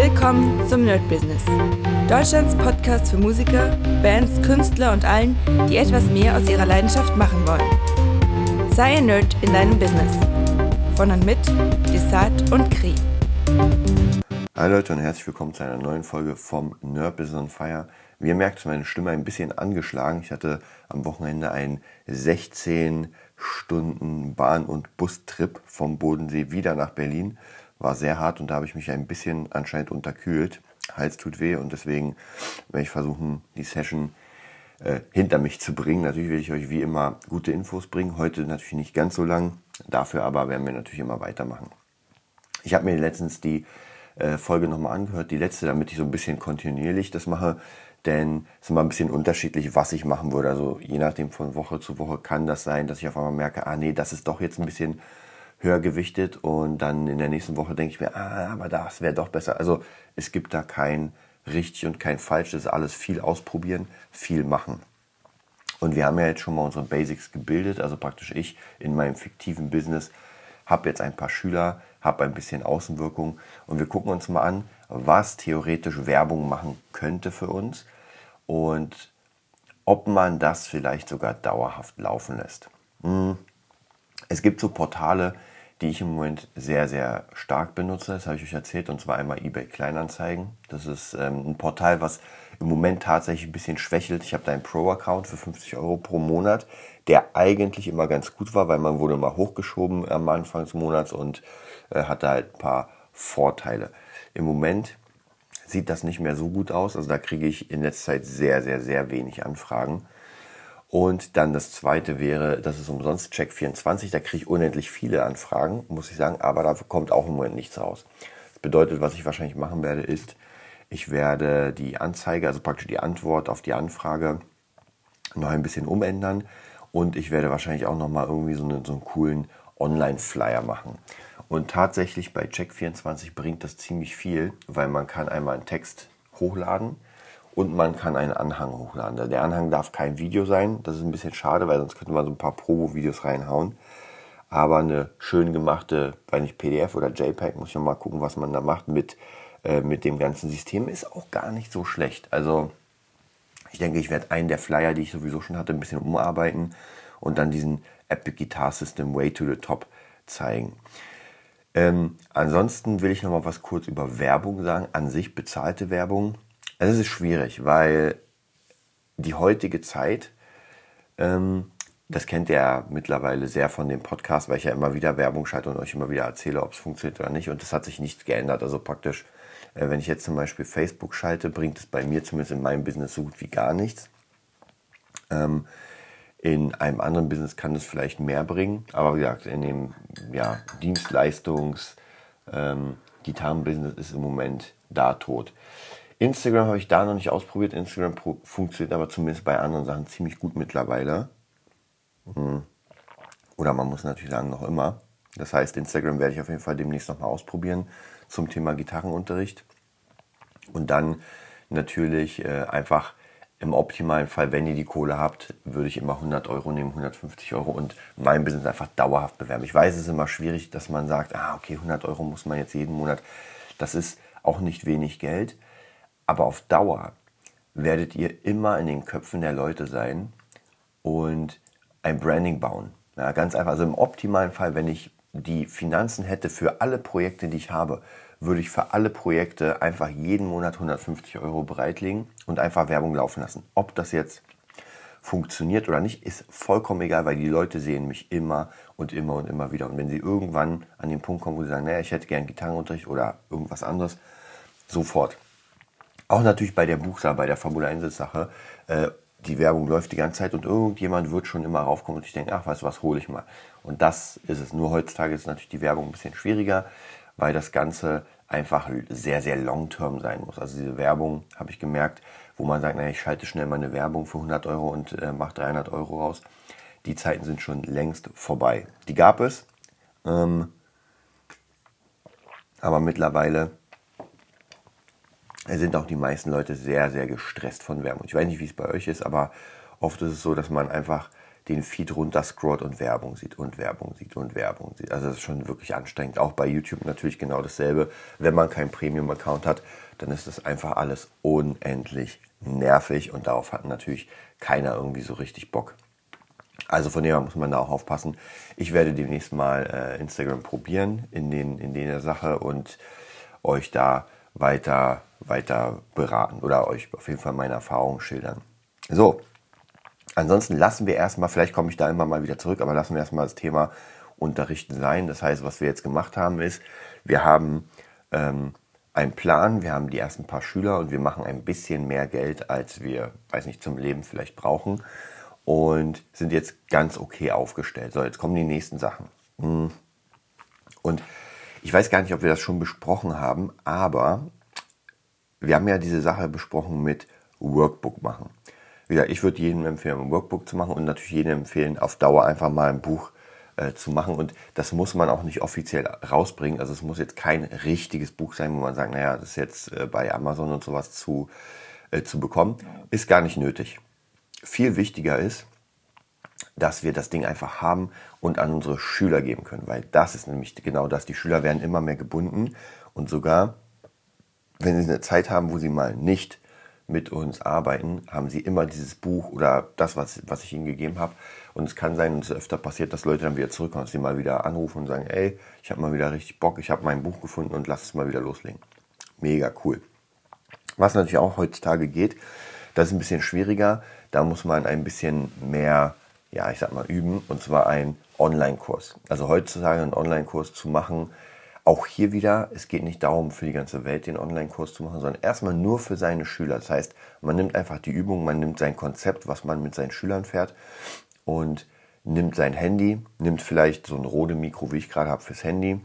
Willkommen zum Nerd Business. Deutschlands Podcast für Musiker, Bands, Künstler und allen, die etwas mehr aus ihrer Leidenschaft machen wollen. Sei ein Nerd in deinem Business. Von und mit Desart und Kri. Hi Leute und herzlich willkommen zu einer neuen Folge vom Nerd Business on Fire. Wie ihr merkt, ist meine Stimme ein bisschen angeschlagen. Ich hatte am Wochenende einen 16 Stunden Bahn- und Bustrip vom Bodensee wieder nach Berlin. War sehr hart und da habe ich mich ein bisschen anscheinend unterkühlt. Hals tut weh und deswegen werde ich versuchen, die Session äh, hinter mich zu bringen. Natürlich will ich euch wie immer gute Infos bringen. Heute natürlich nicht ganz so lang. Dafür aber werden wir natürlich immer weitermachen. Ich habe mir letztens die äh, Folge nochmal angehört, die letzte, damit ich so ein bisschen kontinuierlich das mache. Denn es ist immer ein bisschen unterschiedlich, was ich machen würde. Also je nachdem von Woche zu Woche kann das sein, dass ich auf einmal merke, ah nee, das ist doch jetzt ein bisschen höher gewichtet und dann in der nächsten Woche denke ich mir, ah, aber das wäre doch besser. Also es gibt da kein richtig und kein falsch, das ist alles viel ausprobieren, viel machen. Und wir haben ja jetzt schon mal unsere Basics gebildet, also praktisch ich in meinem fiktiven Business habe jetzt ein paar Schüler, habe ein bisschen Außenwirkung und wir gucken uns mal an, was theoretisch Werbung machen könnte für uns und ob man das vielleicht sogar dauerhaft laufen lässt. Hm. Es gibt so Portale, die ich im Moment sehr, sehr stark benutze. Das habe ich euch erzählt, und zwar einmal eBay Kleinanzeigen. Das ist ähm, ein Portal, was im Moment tatsächlich ein bisschen schwächelt. Ich habe da einen Pro-Account für 50 Euro pro Monat, der eigentlich immer ganz gut war, weil man wurde mal hochgeschoben am Anfang des Monats und äh, hatte halt ein paar Vorteile. Im Moment sieht das nicht mehr so gut aus. Also da kriege ich in letzter Zeit sehr, sehr, sehr wenig Anfragen. Und dann das zweite wäre, das ist umsonst Check24. Da kriege ich unendlich viele Anfragen, muss ich sagen, aber da kommt auch im Moment nichts raus. Das bedeutet, was ich wahrscheinlich machen werde, ist, ich werde die Anzeige, also praktisch die Antwort auf die Anfrage noch ein bisschen umändern und ich werde wahrscheinlich auch noch mal irgendwie so, eine, so einen coolen Online-Flyer machen. Und tatsächlich bei Check24 bringt das ziemlich viel, weil man kann einmal einen Text hochladen und man kann einen Anhang hochladen. Der Anhang darf kein Video sein, das ist ein bisschen schade, weil sonst könnte man so ein paar Promo-Videos reinhauen. Aber eine schön gemachte, weil nicht PDF oder JPEG, muss ich mal gucken, was man da macht mit, äh, mit dem ganzen System, ist auch gar nicht so schlecht. Also ich denke, ich werde einen der Flyer, die ich sowieso schon hatte, ein bisschen umarbeiten und dann diesen Epic Guitar System Way to the Top zeigen. Ähm, ansonsten will ich noch mal was kurz über Werbung sagen. An sich bezahlte Werbung. Es ist schwierig, weil die heutige Zeit, ähm, das kennt ihr ja mittlerweile sehr von dem Podcast, weil ich ja immer wieder Werbung schalte und euch immer wieder erzähle, ob es funktioniert oder nicht. Und das hat sich nicht geändert. Also praktisch, äh, wenn ich jetzt zum Beispiel Facebook schalte, bringt es bei mir zumindest in meinem Business so gut wie gar nichts. Ähm, in einem anderen Business kann das vielleicht mehr bringen, aber wie gesagt, in dem ja, Dienstleistungs-, ähm, Gitarrenbusiness ist im Moment da tot. Instagram habe ich da noch nicht ausprobiert. Instagram funktioniert aber zumindest bei anderen Sachen ziemlich gut mittlerweile. Hm. Oder man muss natürlich sagen, noch immer. Das heißt, Instagram werde ich auf jeden Fall demnächst nochmal ausprobieren zum Thema Gitarrenunterricht. Und dann natürlich äh, einfach im optimalen Fall, wenn ihr die Kohle habt, würde ich immer 100 Euro nehmen, 150 Euro und mein Business einfach dauerhaft bewerben. Ich weiß, es ist immer schwierig, dass man sagt, ah, okay, 100 Euro muss man jetzt jeden Monat. Das ist auch nicht wenig Geld, aber auf Dauer werdet ihr immer in den Köpfen der Leute sein und ein Branding bauen. Ja, ganz einfach. Also im optimalen Fall, wenn ich die Finanzen hätte für alle Projekte, die ich habe, würde ich für alle Projekte einfach jeden Monat 150 Euro bereitlegen und einfach Werbung laufen lassen. Ob das jetzt funktioniert oder nicht, ist vollkommen egal, weil die Leute sehen mich immer und immer und immer wieder. Und wenn sie irgendwann an den Punkt kommen, wo sie sagen, naja, ich hätte gern Gitarrenunterricht oder irgendwas anderes, sofort. Auch natürlich bei der Buchsache, bei der Formula 1 Sache, äh, die Werbung läuft die ganze Zeit und irgendjemand wird schon immer raufkommen und ich denke, ach, weißt du was, hole ich mal. Und das ist es. Nur heutzutage ist natürlich die Werbung ein bisschen schwieriger, weil das Ganze einfach sehr, sehr long-term sein muss. Also diese Werbung, habe ich gemerkt, wo man sagt, naja, ich schalte schnell mal eine Werbung für 100 Euro und äh, mache 300 Euro raus. Die Zeiten sind schon längst vorbei. Die gab es, ähm, aber mittlerweile sind auch die meisten Leute sehr, sehr gestresst von Werbung. Ich weiß nicht, wie es bei euch ist, aber oft ist es so, dass man einfach den Feed runterscrollt und Werbung sieht und Werbung sieht und Werbung sieht. Also das ist schon wirklich anstrengend. Auch bei YouTube natürlich genau dasselbe. Wenn man keinen Premium-Account hat, dann ist das einfach alles unendlich nervig und darauf hat natürlich keiner irgendwie so richtig Bock. Also von dem her muss man da auch aufpassen. Ich werde demnächst mal äh, Instagram probieren in, den, in der Sache und euch da weiter, weiter beraten oder euch auf jeden Fall meine Erfahrungen schildern. So, ansonsten lassen wir erstmal, vielleicht komme ich da immer mal wieder zurück, aber lassen wir erstmal das Thema Unterrichten sein. Das heißt, was wir jetzt gemacht haben, ist, wir haben ähm, einen Plan, wir haben die ersten paar Schüler und wir machen ein bisschen mehr Geld, als wir, weiß nicht, zum Leben vielleicht brauchen und sind jetzt ganz okay aufgestellt. So, jetzt kommen die nächsten Sachen. Hm. Und ich weiß gar nicht, ob wir das schon besprochen haben, aber wir haben ja diese Sache besprochen mit Workbook machen. Wieder, ich würde jedem empfehlen, ein Workbook zu machen und natürlich jedem empfehlen, auf Dauer einfach mal ein Buch äh, zu machen. Und das muss man auch nicht offiziell rausbringen. Also es muss jetzt kein richtiges Buch sein, wo man sagt, naja, das ist jetzt äh, bei Amazon und sowas zu, äh, zu bekommen. Ist gar nicht nötig. Viel wichtiger ist, dass wir das Ding einfach haben und an unsere Schüler geben können, weil das ist nämlich genau das. Die Schüler werden immer mehr gebunden und sogar, wenn sie eine Zeit haben, wo sie mal nicht mit uns arbeiten, haben sie immer dieses Buch oder das, was, was ich ihnen gegeben habe. Und es kann sein, und es öfter passiert, dass Leute dann wieder zurückkommen, dass sie mal wieder anrufen und sagen, ey, ich habe mal wieder richtig Bock, ich habe mein Buch gefunden und lass es mal wieder loslegen. Mega cool. Was natürlich auch heutzutage geht, das ist ein bisschen schwieriger. Da muss man ein bisschen mehr ja, ich sag mal, üben, und zwar ein Online-Kurs. Also heutzutage einen Online-Kurs zu machen, auch hier wieder, es geht nicht darum, für die ganze Welt den Online-Kurs zu machen, sondern erstmal nur für seine Schüler. Das heißt, man nimmt einfach die Übung, man nimmt sein Konzept, was man mit seinen Schülern fährt und nimmt sein Handy, nimmt vielleicht so ein Rode Mikro, wie ich gerade habe, fürs Handy,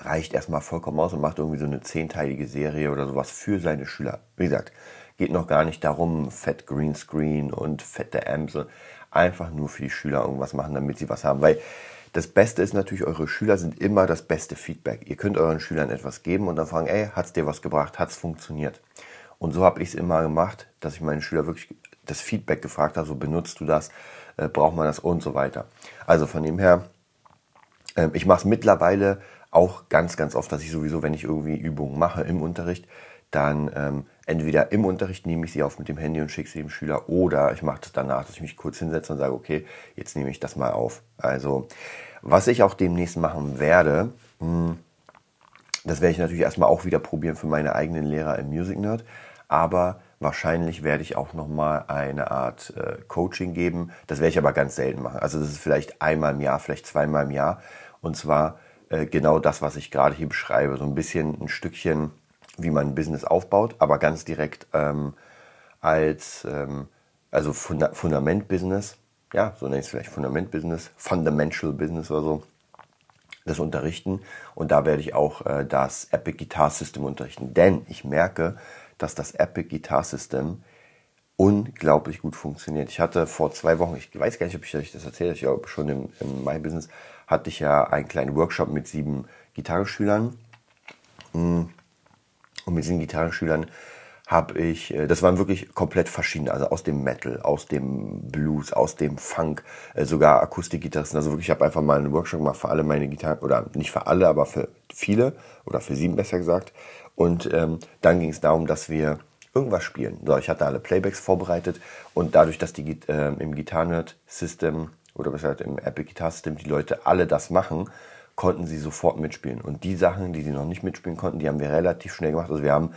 reicht erstmal vollkommen aus und macht irgendwie so eine zehnteilige Serie oder sowas für seine Schüler. Wie gesagt, geht noch gar nicht darum, fett Greenscreen und fette Amps einfach nur für die Schüler irgendwas machen, damit sie was haben. Weil das Beste ist natürlich, eure Schüler sind immer das beste Feedback. Ihr könnt euren Schülern etwas geben und dann fragen, ey, hat's dir was gebracht? Hat's funktioniert? Und so habe ich es immer gemacht, dass ich meine Schüler wirklich das Feedback gefragt habe, so benutzt du das, äh, braucht man das und so weiter. Also von dem her, äh, ich mache es mittlerweile auch ganz, ganz oft, dass ich sowieso, wenn ich irgendwie Übungen mache im Unterricht, dann ähm, entweder im Unterricht nehme ich sie auf mit dem Handy und schicke sie dem Schüler oder ich mache das danach, dass ich mich kurz hinsetze und sage, okay, jetzt nehme ich das mal auf. Also, was ich auch demnächst machen werde, hm, das werde ich natürlich erstmal auch wieder probieren für meine eigenen Lehrer im Music Nerd, aber wahrscheinlich werde ich auch nochmal eine Art äh, Coaching geben. Das werde ich aber ganz selten machen. Also das ist vielleicht einmal im Jahr, vielleicht zweimal im Jahr. Und zwar äh, genau das, was ich gerade hier beschreibe. So ein bisschen ein Stückchen wie man ein Business aufbaut, aber ganz direkt ähm, als ähm, also Funda Fundament-Business, ja, so nenne ich es vielleicht Fundament-Business, Fundamental Business oder so, das unterrichten. Und da werde ich auch äh, das Epic Guitar System unterrichten. Denn ich merke, dass das Epic Guitar System unglaublich gut funktioniert. Ich hatte vor zwei Wochen, ich weiß gar nicht, ob ich euch das erzählt habe, ich schon im My Business, hatte ich ja einen kleinen Workshop mit sieben Gitarreschülern. Hm und mit diesen Gitarrenschülern habe ich, äh, das waren wirklich komplett verschiedene, also aus dem Metal, aus dem Blues, aus dem Funk, äh, sogar Akustikgitarristen. Also wirklich, ich habe einfach mal einen Workshop gemacht für alle meine Gitarren, oder nicht für alle, aber für viele, oder für sieben besser gesagt. Und ähm, dann ging es darum, dass wir irgendwas spielen. So, ich hatte alle Playbacks vorbereitet und dadurch, dass die äh, im Guitar Nerd System oder besser gesagt im Epic Guitar System die Leute alle das machen, konnten sie sofort mitspielen. Und die Sachen, die sie noch nicht mitspielen konnten, die haben wir relativ schnell gemacht. Also wir haben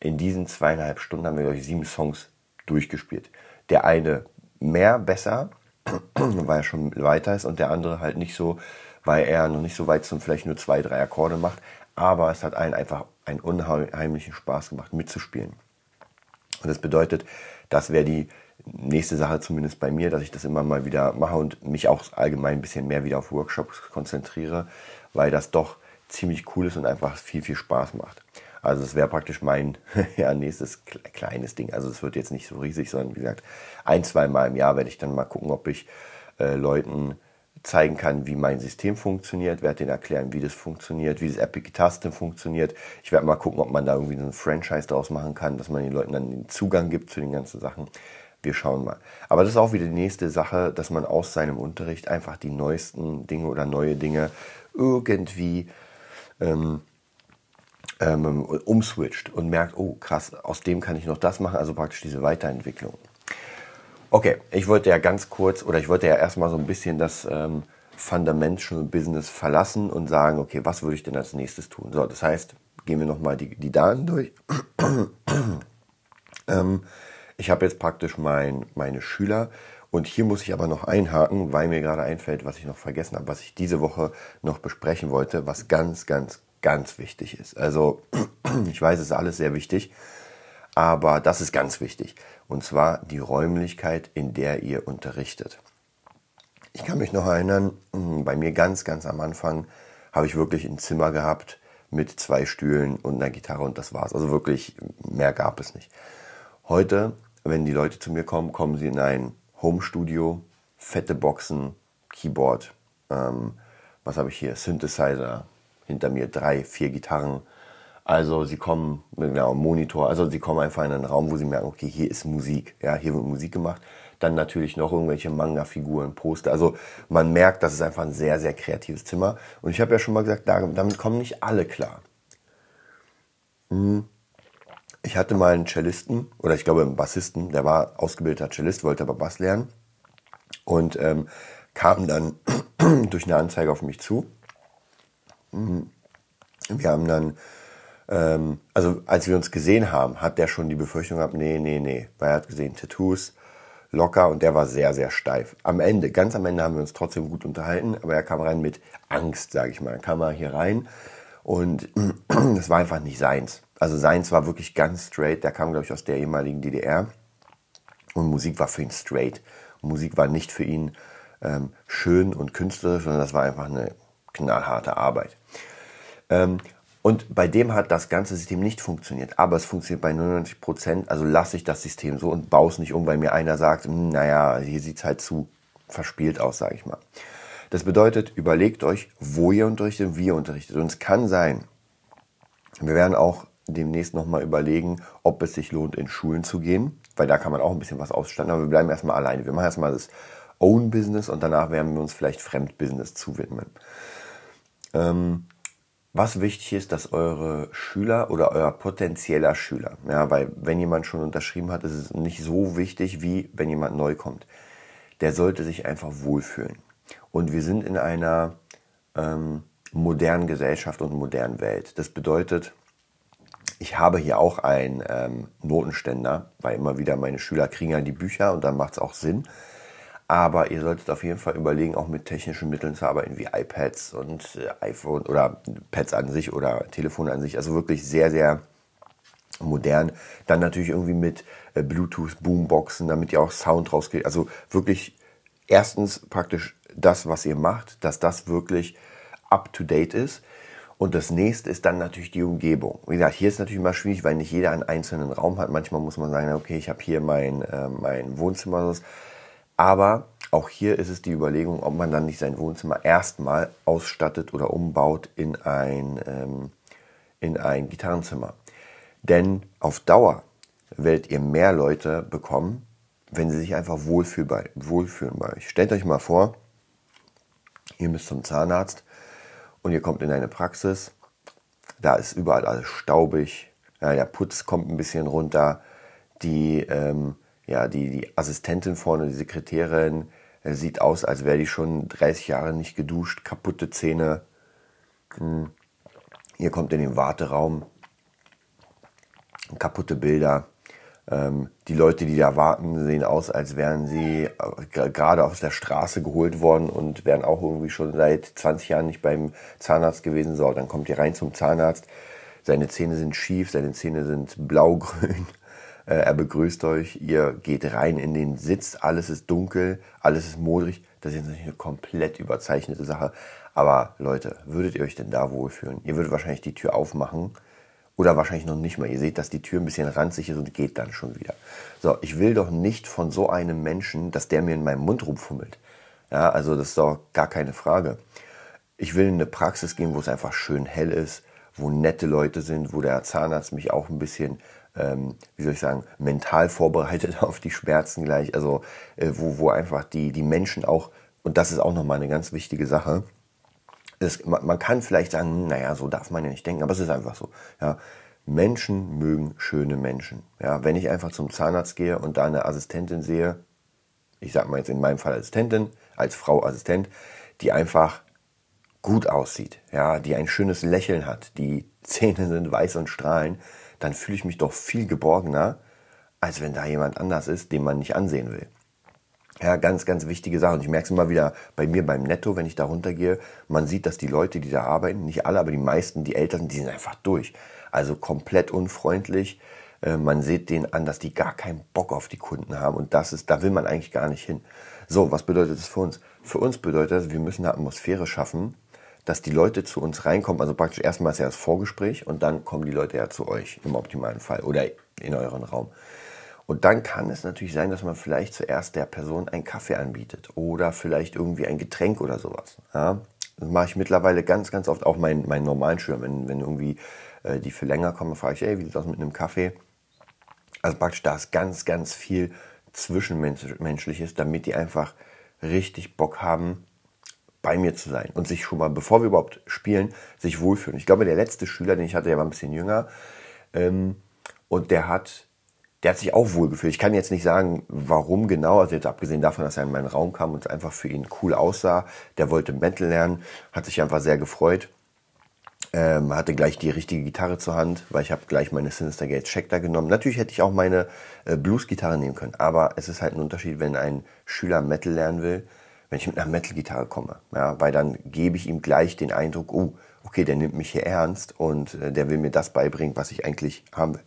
in diesen zweieinhalb Stunden haben wir glaube sieben Songs durchgespielt. Der eine mehr, besser, weil er schon weiter ist und der andere halt nicht so, weil er noch nicht so weit und vielleicht nur zwei, drei Akkorde macht. Aber es hat allen einfach einen unheimlichen Spaß gemacht, mitzuspielen. Und das bedeutet, das wäre die nächste Sache zumindest bei mir, dass ich das immer mal wieder mache und mich auch allgemein ein bisschen mehr wieder auf Workshops konzentriere, weil das doch ziemlich cool ist und einfach viel, viel Spaß macht. Also es wäre praktisch mein ja, nächstes kleines Ding. Also es wird jetzt nicht so riesig, sondern wie gesagt, ein, zwei Mal im Jahr werde ich dann mal gucken, ob ich äh, Leuten zeigen kann, wie mein System funktioniert, werde denen erklären, wie das funktioniert, wie das Epic Guitar funktioniert. Ich werde mal gucken, ob man da irgendwie so ein Franchise draus machen kann, dass man den Leuten dann den Zugang gibt zu den ganzen Sachen wir schauen mal. Aber das ist auch wieder die nächste Sache, dass man aus seinem Unterricht einfach die neuesten Dinge oder neue Dinge irgendwie ähm, ähm, umswitcht und merkt, oh krass, aus dem kann ich noch das machen, also praktisch diese Weiterentwicklung. Okay, ich wollte ja ganz kurz oder ich wollte ja erstmal so ein bisschen das ähm, Fundamental Business verlassen und sagen, okay, was würde ich denn als nächstes tun? So, das heißt, gehen wir nochmal die, die Daten durch. ähm, ich habe jetzt praktisch mein, meine Schüler und hier muss ich aber noch einhaken, weil mir gerade einfällt, was ich noch vergessen habe, was ich diese Woche noch besprechen wollte, was ganz, ganz, ganz wichtig ist. Also ich weiß, es ist alles sehr wichtig, aber das ist ganz wichtig. Und zwar die Räumlichkeit, in der ihr unterrichtet. Ich kann mich noch erinnern, hm, bei mir ganz, ganz am Anfang habe ich wirklich ein Zimmer gehabt mit zwei Stühlen und einer Gitarre und das war's. Also wirklich mehr gab es nicht. Heute, wenn die Leute zu mir kommen, kommen sie in ein Home-Studio, fette Boxen, Keyboard, ähm, was habe ich hier, Synthesizer, hinter mir drei, vier Gitarren. Also sie kommen einem Monitor, also sie kommen einfach in einen Raum, wo sie merken, okay, hier ist Musik, ja, hier wird Musik gemacht. Dann natürlich noch irgendwelche Manga-Figuren, Poster. Also man merkt, das ist einfach ein sehr, sehr kreatives Zimmer. Und ich habe ja schon mal gesagt, damit kommen nicht alle klar. Hm. Ich hatte mal einen Cellisten, oder ich glaube einen Bassisten, der war ausgebildeter Cellist, wollte aber Bass lernen. Und ähm, kam dann durch eine Anzeige auf mich zu. Hm. Wir haben dann ähm, also als wir uns gesehen haben, hat der schon die Befürchtung gehabt, nee, nee, nee, weil er hat gesehen Tattoos, locker und der war sehr, sehr steif. Am Ende, ganz am Ende haben wir uns trotzdem gut unterhalten, aber er kam rein mit Angst, sage ich mal. Er kam mal hier rein und das war einfach nicht seins. Also seins war wirklich ganz straight. Der kam, glaube ich, aus der ehemaligen DDR und Musik war für ihn straight. Musik war nicht für ihn ähm, schön und künstlerisch, sondern das war einfach eine knallharte Arbeit. Ähm, und bei dem hat das ganze System nicht funktioniert. Aber es funktioniert bei 99 Prozent. Also lasse ich das System so und baue es nicht um, weil mir einer sagt, hm, naja, hier sieht es halt zu verspielt aus, sage ich mal. Das bedeutet, überlegt euch, wo ihr unterrichtet und wie ihr unterrichtet. Und es kann sein, wir werden auch demnächst nochmal überlegen, ob es sich lohnt, in Schulen zu gehen, weil da kann man auch ein bisschen was ausstatten. Aber wir bleiben erstmal alleine. Wir machen erstmal das Own Business und danach werden wir uns vielleicht Fremdbusiness zuwidmen. Ähm, was wichtig ist, dass eure Schüler oder euer potenzieller Schüler, ja, weil wenn jemand schon unterschrieben hat, ist es nicht so wichtig, wie wenn jemand neu kommt. Der sollte sich einfach wohlfühlen. Und wir sind in einer ähm, modernen Gesellschaft und modernen Welt. Das bedeutet, ich habe hier auch einen ähm, Notenständer, weil immer wieder meine Schüler kriegen ja die Bücher und dann macht es auch Sinn. Aber ihr solltet auf jeden Fall überlegen, auch mit technischen Mitteln zu arbeiten, wie iPads und äh, iPhone oder Pads an sich oder Telefone an sich. Also wirklich sehr, sehr modern. Dann natürlich irgendwie mit äh, Bluetooth, Boomboxen, damit ihr auch Sound rauskriegt. Also wirklich erstens praktisch das, was ihr macht, dass das wirklich up to date ist. Und das nächste ist dann natürlich die Umgebung. Wie gesagt, hier ist natürlich immer schwierig, weil nicht jeder einen einzelnen Raum hat. Manchmal muss man sagen, okay, ich habe hier mein, äh, mein Wohnzimmer. Aber auch hier ist es die Überlegung, ob man dann nicht sein Wohnzimmer erstmal ausstattet oder umbaut in ein, ähm, in ein Gitarrenzimmer. Denn auf Dauer werdet ihr mehr Leute bekommen, wenn sie sich einfach wohlfühlen bei, wohlfühlen bei euch. Stellt euch mal vor, ihr müsst zum Zahnarzt und ihr kommt in eine Praxis, da ist überall alles staubig, ja, der Putz kommt ein bisschen runter, die ähm, ja, die, die Assistentin vorne, die Sekretärin, äh, sieht aus, als wäre die schon 30 Jahre nicht geduscht, kaputte Zähne. Hm. Ihr kommt in den Warteraum, kaputte Bilder. Ähm, die Leute, die da warten, sehen aus, als wären sie äh, gerade aus der Straße geholt worden und wären auch irgendwie schon seit 20 Jahren nicht beim Zahnarzt gewesen. So, dann kommt ihr rein zum Zahnarzt. Seine Zähne sind schief, seine Zähne sind blaugrün. Äh, er begrüßt euch, ihr geht rein in den Sitz, alles ist dunkel, alles ist modrig. Das ist natürlich eine komplett überzeichnete Sache. Aber Leute, würdet ihr euch denn da wohlfühlen? Ihr würdet wahrscheinlich die Tür aufmachen oder wahrscheinlich noch nicht mal. Ihr seht, dass die Tür ein bisschen ranzig ist und geht dann schon wieder. So, ich will doch nicht von so einem Menschen, dass der mir in meinem Mund rumfummelt. Ja, also das ist doch gar keine Frage. Ich will in eine Praxis gehen, wo es einfach schön hell ist, wo nette Leute sind, wo der Zahnarzt mich auch ein bisschen ähm, wie soll ich sagen, mental vorbereitet auf die Schmerzen gleich. Also äh, wo, wo einfach die, die Menschen auch, und das ist auch nochmal eine ganz wichtige Sache, es, man, kann vielleicht sagen, hm, naja, so darf man ja nicht denken, aber es ist einfach so. Ja. Menschen mögen schöne Menschen. Ja, wenn ich einfach zum Zahnarzt gehe und da eine Assistentin sehe, ich sag mal jetzt in meinem Fall Assistentin, als Frau Assistent, die einfach gut aussieht, ja, die ein schönes Lächeln hat, die Zähne sind weiß und strahlen, dann fühle ich mich doch viel geborgener, als wenn da jemand anders ist, den man nicht ansehen will. Ja, ganz, ganz wichtige Sache. Und ich merke es immer wieder bei mir beim Netto, wenn ich da runtergehe. Man sieht, dass die Leute, die da arbeiten, nicht alle, aber die meisten, die Älteren, die sind einfach durch. Also komplett unfreundlich. Äh, man sieht denen an, dass die gar keinen Bock auf die Kunden haben. Und das ist, da will man eigentlich gar nicht hin. So, was bedeutet das für uns? Für uns bedeutet das, wir müssen eine Atmosphäre schaffen, dass die Leute zu uns reinkommen. Also praktisch erstmal ist ja das Vorgespräch und dann kommen die Leute ja zu euch im optimalen Fall oder in euren Raum. Und dann kann es natürlich sein, dass man vielleicht zuerst der Person einen Kaffee anbietet oder vielleicht irgendwie ein Getränk oder sowas. Ja? Das mache ich mittlerweile ganz, ganz oft, auch meinen, meinen normalen Schülern, wenn, wenn irgendwie äh, die für länger kommen, frage ich, ey, wie sieht das mit einem Kaffee? Also praktisch da ist ganz, ganz viel Zwischenmenschliches, damit die einfach richtig Bock haben, bei mir zu sein und sich schon mal, bevor wir überhaupt spielen, sich wohlfühlen. Ich glaube, der letzte Schüler, den ich hatte, der war ein bisschen jünger ähm, und der hat, der hat sich auch wohlgefühlt. Ich kann jetzt nicht sagen, warum genau, also jetzt abgesehen davon, dass er in meinen Raum kam und es einfach für ihn cool aussah. Der wollte Metal lernen, hat sich einfach sehr gefreut. Ähm, hatte gleich die richtige Gitarre zur Hand, weil ich habe gleich meine Sinister Gates Schecter genommen. Natürlich hätte ich auch meine äh, Blues-Gitarre nehmen können, aber es ist halt ein Unterschied, wenn ein Schüler Metal lernen will, wenn ich mit einer Metal-Gitarre komme. Ja, weil dann gebe ich ihm gleich den Eindruck, oh, okay, der nimmt mich hier ernst und äh, der will mir das beibringen, was ich eigentlich haben will.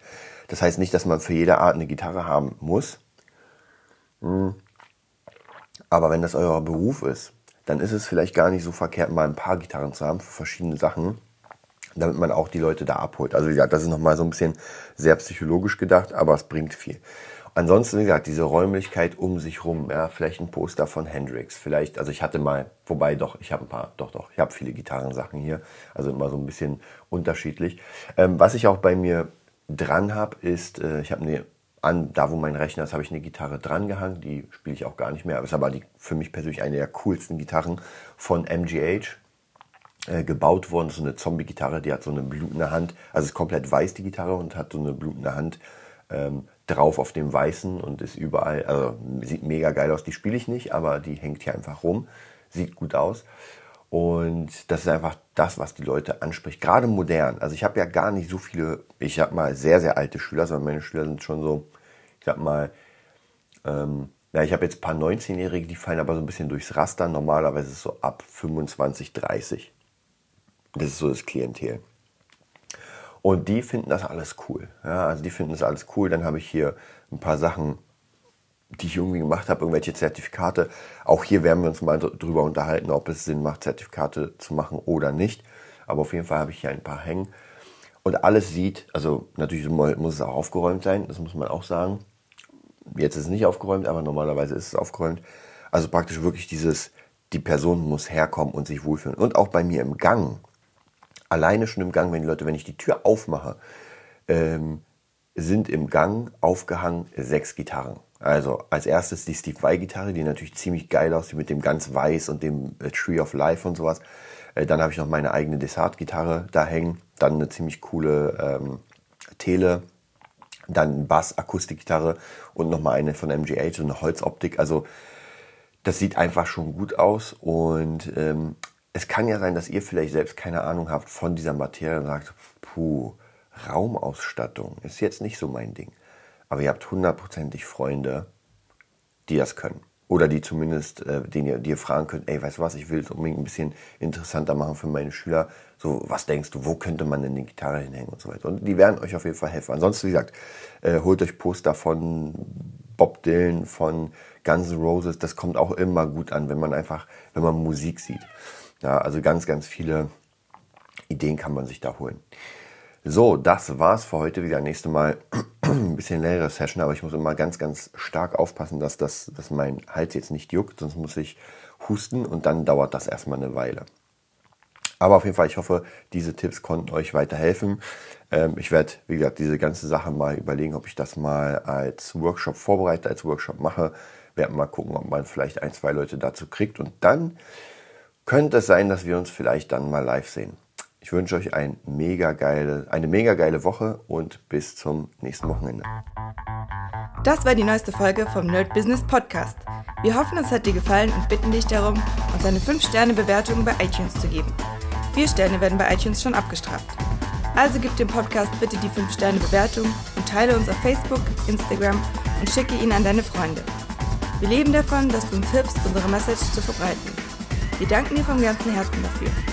Das heißt nicht, dass man für jede Art eine Gitarre haben muss. Hm. Aber wenn das euer Beruf ist, dann ist es vielleicht gar nicht so verkehrt, mal ein paar Gitarren zu haben für verschiedene Sachen damit man auch die Leute da abholt. Also wie gesagt, das ist nochmal so ein bisschen sehr psychologisch gedacht, aber es bringt viel. Ansonsten, wie gesagt, diese Räumlichkeit um sich rum, ja, vielleicht ein Poster von Hendrix, vielleicht, also ich hatte mal, wobei doch, ich habe ein paar, doch, doch, ich habe viele Gitarrensachen hier, also immer so ein bisschen unterschiedlich. Ähm, was ich auch bei mir dran habe, ist, äh, ich habe eine, an, da wo mein Rechner ist, habe ich eine Gitarre dran gehangen, die spiele ich auch gar nicht mehr, aber ist aber die, für mich persönlich eine der coolsten Gitarren von MGH, äh, gebaut worden. So eine Zombie-Gitarre, die hat so eine blutende Hand. Also ist komplett weiß die Gitarre und hat so eine blutende Hand ähm, drauf auf dem Weißen und ist überall, also sieht mega geil aus. Die spiele ich nicht, aber die hängt hier einfach rum. Sieht gut aus. Und das ist einfach das, was die Leute anspricht. Gerade modern. Also ich habe ja gar nicht so viele, ich habe mal sehr, sehr alte Schüler, sondern meine Schüler sind schon so, ich sag mal, ähm, ja, ich habe jetzt ein paar 19-Jährige, die fallen aber so ein bisschen durchs Raster. Normalerweise ist es so ab 25, 30. Das ist so das Klientel. Und die finden das alles cool. Ja, also die finden das alles cool. Dann habe ich hier ein paar Sachen, die ich irgendwie gemacht habe, irgendwelche Zertifikate. Auch hier werden wir uns mal drüber unterhalten, ob es Sinn macht, Zertifikate zu machen oder nicht. Aber auf jeden Fall habe ich hier ein paar hängen. Und alles sieht, also natürlich muss es auch aufgeräumt sein, das muss man auch sagen. Jetzt ist es nicht aufgeräumt, aber normalerweise ist es aufgeräumt. Also praktisch wirklich dieses, die Person muss herkommen und sich wohlfühlen. Und auch bei mir im Gang alleine schon im Gang, wenn die Leute, wenn ich die Tür aufmache, ähm, sind im Gang aufgehangen sechs Gitarren. Also als erstes die Steve Vai Gitarre, die natürlich ziemlich geil aussieht mit dem ganz weiß und dem äh, Tree of Life und sowas. Äh, dann habe ich noch meine eigene Desart Gitarre da hängen. Dann eine ziemlich coole ähm, Tele. Dann Bass Akustik Gitarre und nochmal eine von MGH, so eine Holzoptik. Also das sieht einfach schon gut aus und ähm, es kann ja sein, dass ihr vielleicht selbst keine Ahnung habt von dieser Materie und sagt, puh, Raumausstattung ist jetzt nicht so mein Ding. Aber ihr habt hundertprozentig Freunde, die das können. Oder die zumindest, äh, den ihr, die ihr fragen könnt, ey, weißt du was, ich will es unbedingt ein bisschen interessanter machen für meine Schüler. So, was denkst du, wo könnte man denn die Gitarre hinhängen und so weiter. Und die werden euch auf jeden Fall helfen. Ansonsten, wie gesagt, äh, holt euch Poster von Bob Dylan, von Guns N' Roses. Das kommt auch immer gut an, wenn man einfach, wenn man Musik sieht. Ja, also ganz, ganz viele Ideen kann man sich da holen. So, das war's für heute. Wieder nächste Mal ein bisschen längere Session, aber ich muss immer ganz, ganz stark aufpassen, dass, das, dass mein Hals jetzt nicht juckt, sonst muss ich husten und dann dauert das erstmal eine Weile. Aber auf jeden Fall, ich hoffe, diese Tipps konnten euch weiterhelfen. Ähm, ich werde, wie gesagt, diese ganze Sache mal überlegen, ob ich das mal als Workshop vorbereite, als Workshop mache. Werden mal gucken, ob man vielleicht ein, zwei Leute dazu kriegt. Und dann könnte es sein, dass wir uns vielleicht dann mal live sehen. Ich wünsche euch ein mega geile, eine mega geile Woche und bis zum nächsten Wochenende. Das war die neueste Folge vom Nerd Business Podcast. Wir hoffen, es hat dir gefallen und bitten dich darum, uns eine 5-Sterne-Bewertung bei iTunes zu geben. Vier Sterne werden bei iTunes schon abgestraft. Also gib dem Podcast bitte die 5-Sterne-Bewertung und teile uns auf Facebook, Instagram und schicke ihn an deine Freunde. Wir leben davon, dass du uns hilfst, unsere Message zu verbreiten. Wir danken dir vom ganzen Herzen dafür.